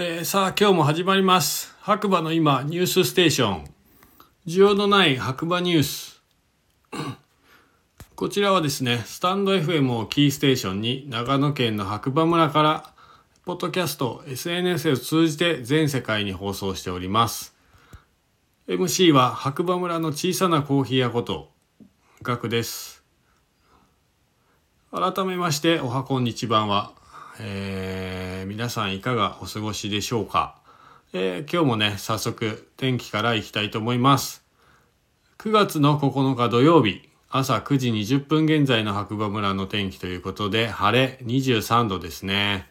えー、さあ今日も始まります。白馬の今ニュースステーション。需要のない白馬ニュース。こちらはですねスタンド FM をキーステーションに長野県の白馬村からポッドキャスト SNS を通じて全世界に放送しております。MC は白馬村の小さなコーヒー屋ことガクです。改めましておはこんにちばんは。えー、皆さんいかがお過ごしでしょうか、えー、今日もね、早速天気からいきたいと思います。9月の9日土曜日、朝9時20分現在の白馬村の天気ということで、晴れ23度ですね。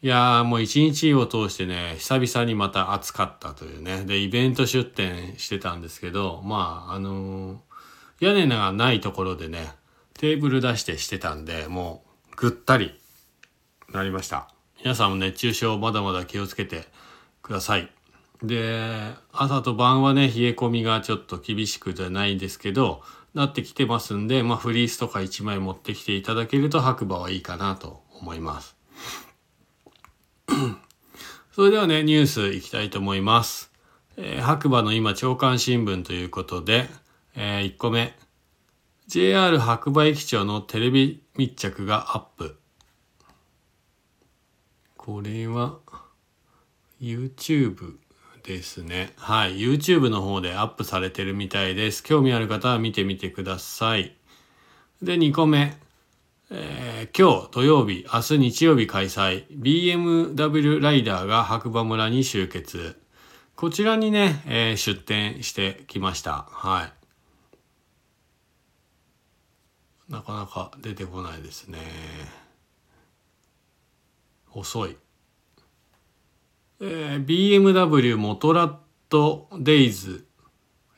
いやーもう一日を通してね、久々にまた暑かったというね。で、イベント出店してたんですけど、まあ、あのー、屋根がないところでね、テーブル出してしてたんで、もうぐったりなりました。皆さんも熱中症まだまだ気をつけてください。で、朝と晩はね、冷え込みがちょっと厳しくじゃないんですけど、なってきてますんで、まあフリースとか1枚持ってきていただけると白馬はいいかなと思います。それではね、ニュースいきたいと思います。えー、白馬の今、朝刊新聞ということで、えー、1個目。JR 白馬駅長のテレビ密着がアップ。これは YouTube ですね。はい。YouTube の方でアップされてるみたいです。興味ある方は見てみてください。で、2個目。えー、今日土曜日、明日日曜日開催。BMW ライダーが白馬村に集結。こちらにね、えー、出店してきました。はい。なかなか出てこないですね。遅い。えー、BMW モトラットデイズ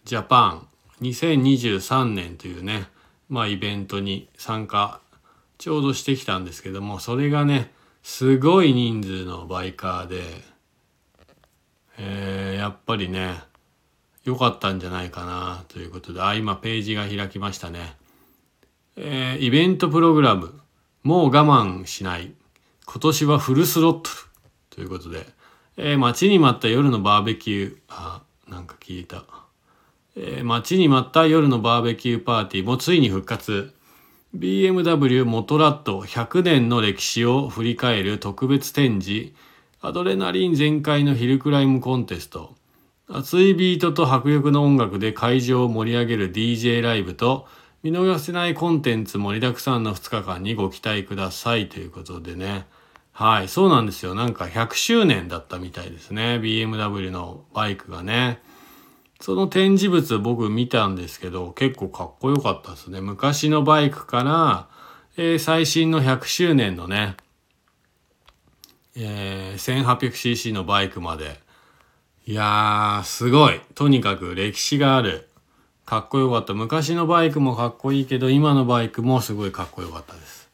ジャパン2023年というね、まあイベントに参加ちょうどしてきたんですけども、それがね、すごい人数のバイカーで、えー、やっぱりね、良かったんじゃないかなということで、あ、今ページが開きましたね。えー、イベントプログラム、もう我慢しない。今年はフルスロットルということで、えー、待ちに待った夜のバーベキュー、あ、なんか聞いた。えー、待ちに待った夜のバーベキューパーティーもついに復活。BMW モトラット100年の歴史を振り返る特別展示、アドレナリン全開のヒルクライムコンテスト、熱いビートと迫力の音楽で会場を盛り上げる DJ ライブと、見逃せないコンテンツ盛りだくさんの2日間にご期待くださいということでね。はい、そうなんですよ。なんか100周年だったみたいですね。BMW のバイクがね。その展示物僕見たんですけど、結構かっこよかったですね。昔のバイクから、えー、最新の100周年のね、えー、1800cc のバイクまで。いやー、すごい。とにかく歴史があるかっこよかった。昔のバイクもかっこいいけど、今のバイクもすごいかっこよかったです。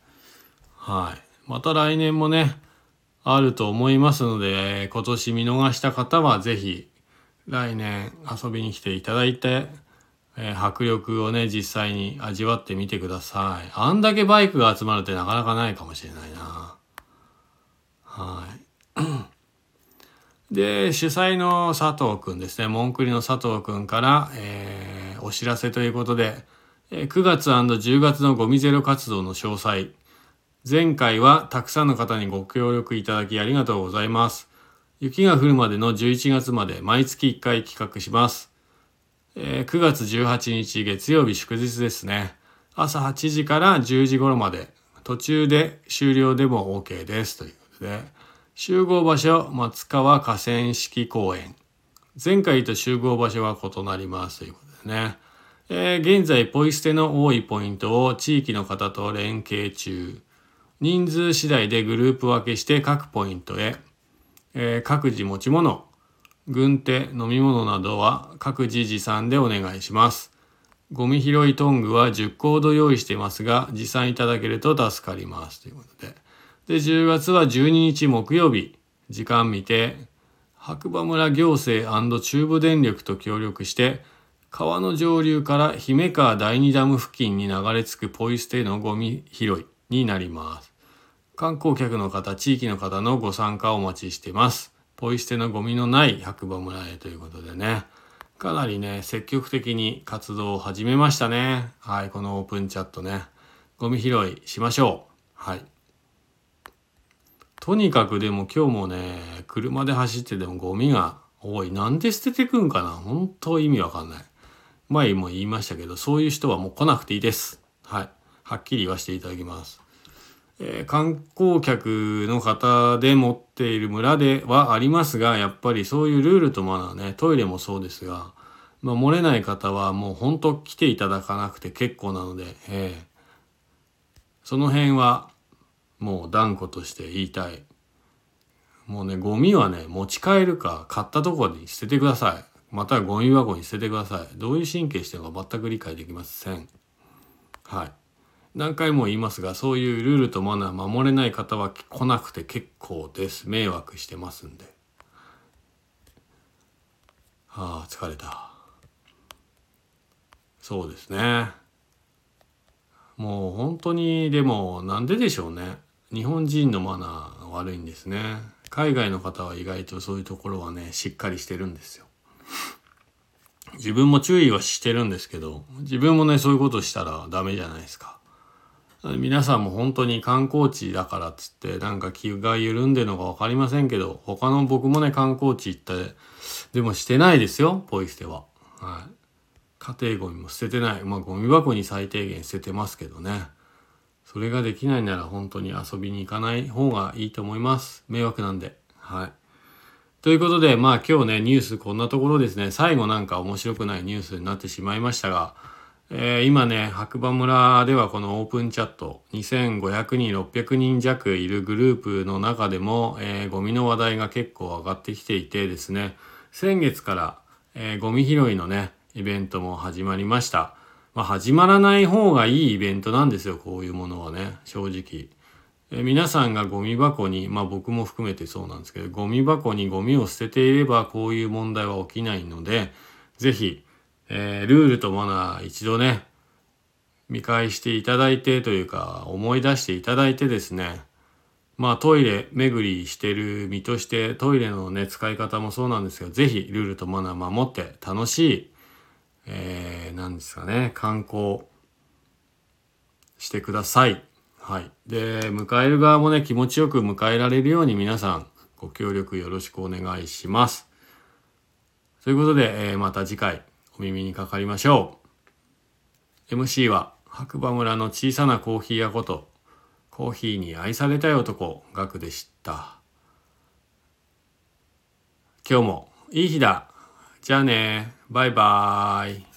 はい。また来年もね、あると思いますので、今年見逃した方はぜひ、来年遊びに来ていただいて、えー、迫力をね、実際に味わってみてください。あんだけバイクが集まるってなかなかないかもしれないな。はい。で、主催の佐藤くんですね、モンクリの佐藤くんから、えー、お知らせということで、え、9月 &10 月のゴミゼロ活動の詳細。前回はたくさんの方にご協力いただきありがとうございます。雪が降るまでの11月まで毎月1回企画します。え、9月18日月曜日祝日ですね。朝8時から10時頃まで、途中で終了でも OK です。ということで、集合場所、松川河川敷公園。前回と集合場所は異なりますということでね。えー、現在、ポイ捨ての多いポイントを地域の方と連携中。人数次第でグループ分けして各ポイントへ。えー、各自持ち物、軍手、飲み物などは各自持参でお願いします。ゴミ拾いトングは10コード用意してますが、持参いただけると助かります。ということで。で、10月は12日木曜日、時間見て、白馬村行政中部電力と協力して、川の上流から姫川第二ダム付近に流れ着くポイ捨てのゴミ拾いになります。観光客の方、地域の方のご参加をお待ちしています。ポイ捨てのゴミのない白馬村へということでね、かなりね、積極的に活動を始めましたね。はい、このオープンチャットね。ゴミ拾いしましょう。はい。とにかくでも今日もね、車で走っててもゴミが多い。なんで捨ててくんかな本当意味わかんない。前も言いましたけど、そういう人はもう来なくていいです。はい。はっきり言わせていただきます。えー、観光客の方で持っている村ではありますが、やっぱりそういうルールとマナーね、トイレもそうですが、まあ、漏れない方はもう本当来ていただかなくて結構なので、えー、その辺はもう断固として言いたい。もうね、ゴミはね、持ち帰るか、買ったとこに捨ててください。またゴミ箱に捨ててください。どういう神経してるか全く理解できません。はい。何回も言いますが、そういうルールとマナー守れない方は来なくて結構です。迷惑してますんで。はあ、疲れた。そうですね。もう本当に、でもなんででしょうね。日本人のマナー悪いんですね。海外の方は意外とそういうところはね、しっかりしてるんですよ。自分も注意はしてるんですけど、自分もね、そういうことしたらダメじゃないですか。皆さんも本当に観光地だからっつってなんか気が緩んでるのか分かりませんけど他の僕もね観光地行ってでもしてないですよポイ捨ては。はい。家庭ゴミも捨ててない。まあゴミ箱に最低限捨ててますけどね。それができないなら本当に遊びに行かない方がいいと思います。迷惑なんで。はい。ということで、まあ今日ね、ニュースこんなところですね。最後なんか面白くないニュースになってしまいましたが、えー、今ね、白馬村ではこのオープンチャット、2500人、600人弱いるグループの中でも、えー、ゴミの話題が結構上がってきていてですね、先月から、えー、ゴミ拾いのね、イベントも始まりました。まあ、始まらない方がいいイベントなんですよ、こういうものはね、正直。皆さんがゴミ箱に、まあ僕も含めてそうなんですけど、ゴミ箱にゴミを捨てていればこういう問題は起きないので、ぜひ、えー、ルールとマナー一度ね、見返していただいてというか、思い出していただいてですね、まあトイレ巡りしてる身としてトイレのね、使い方もそうなんですが、ぜひルールとマナー守って楽しい、えー、なんですかね、観光してください。はい。で、迎える側もね、気持ちよく迎えられるように皆さんご協力よろしくお願いします。ということで、えー、また次回お耳にかかりましょう。MC は白馬村の小さなコーヒー屋こと、コーヒーに愛されたい男、ガクでした。今日もいい日だ。じゃあね。バイバーイ。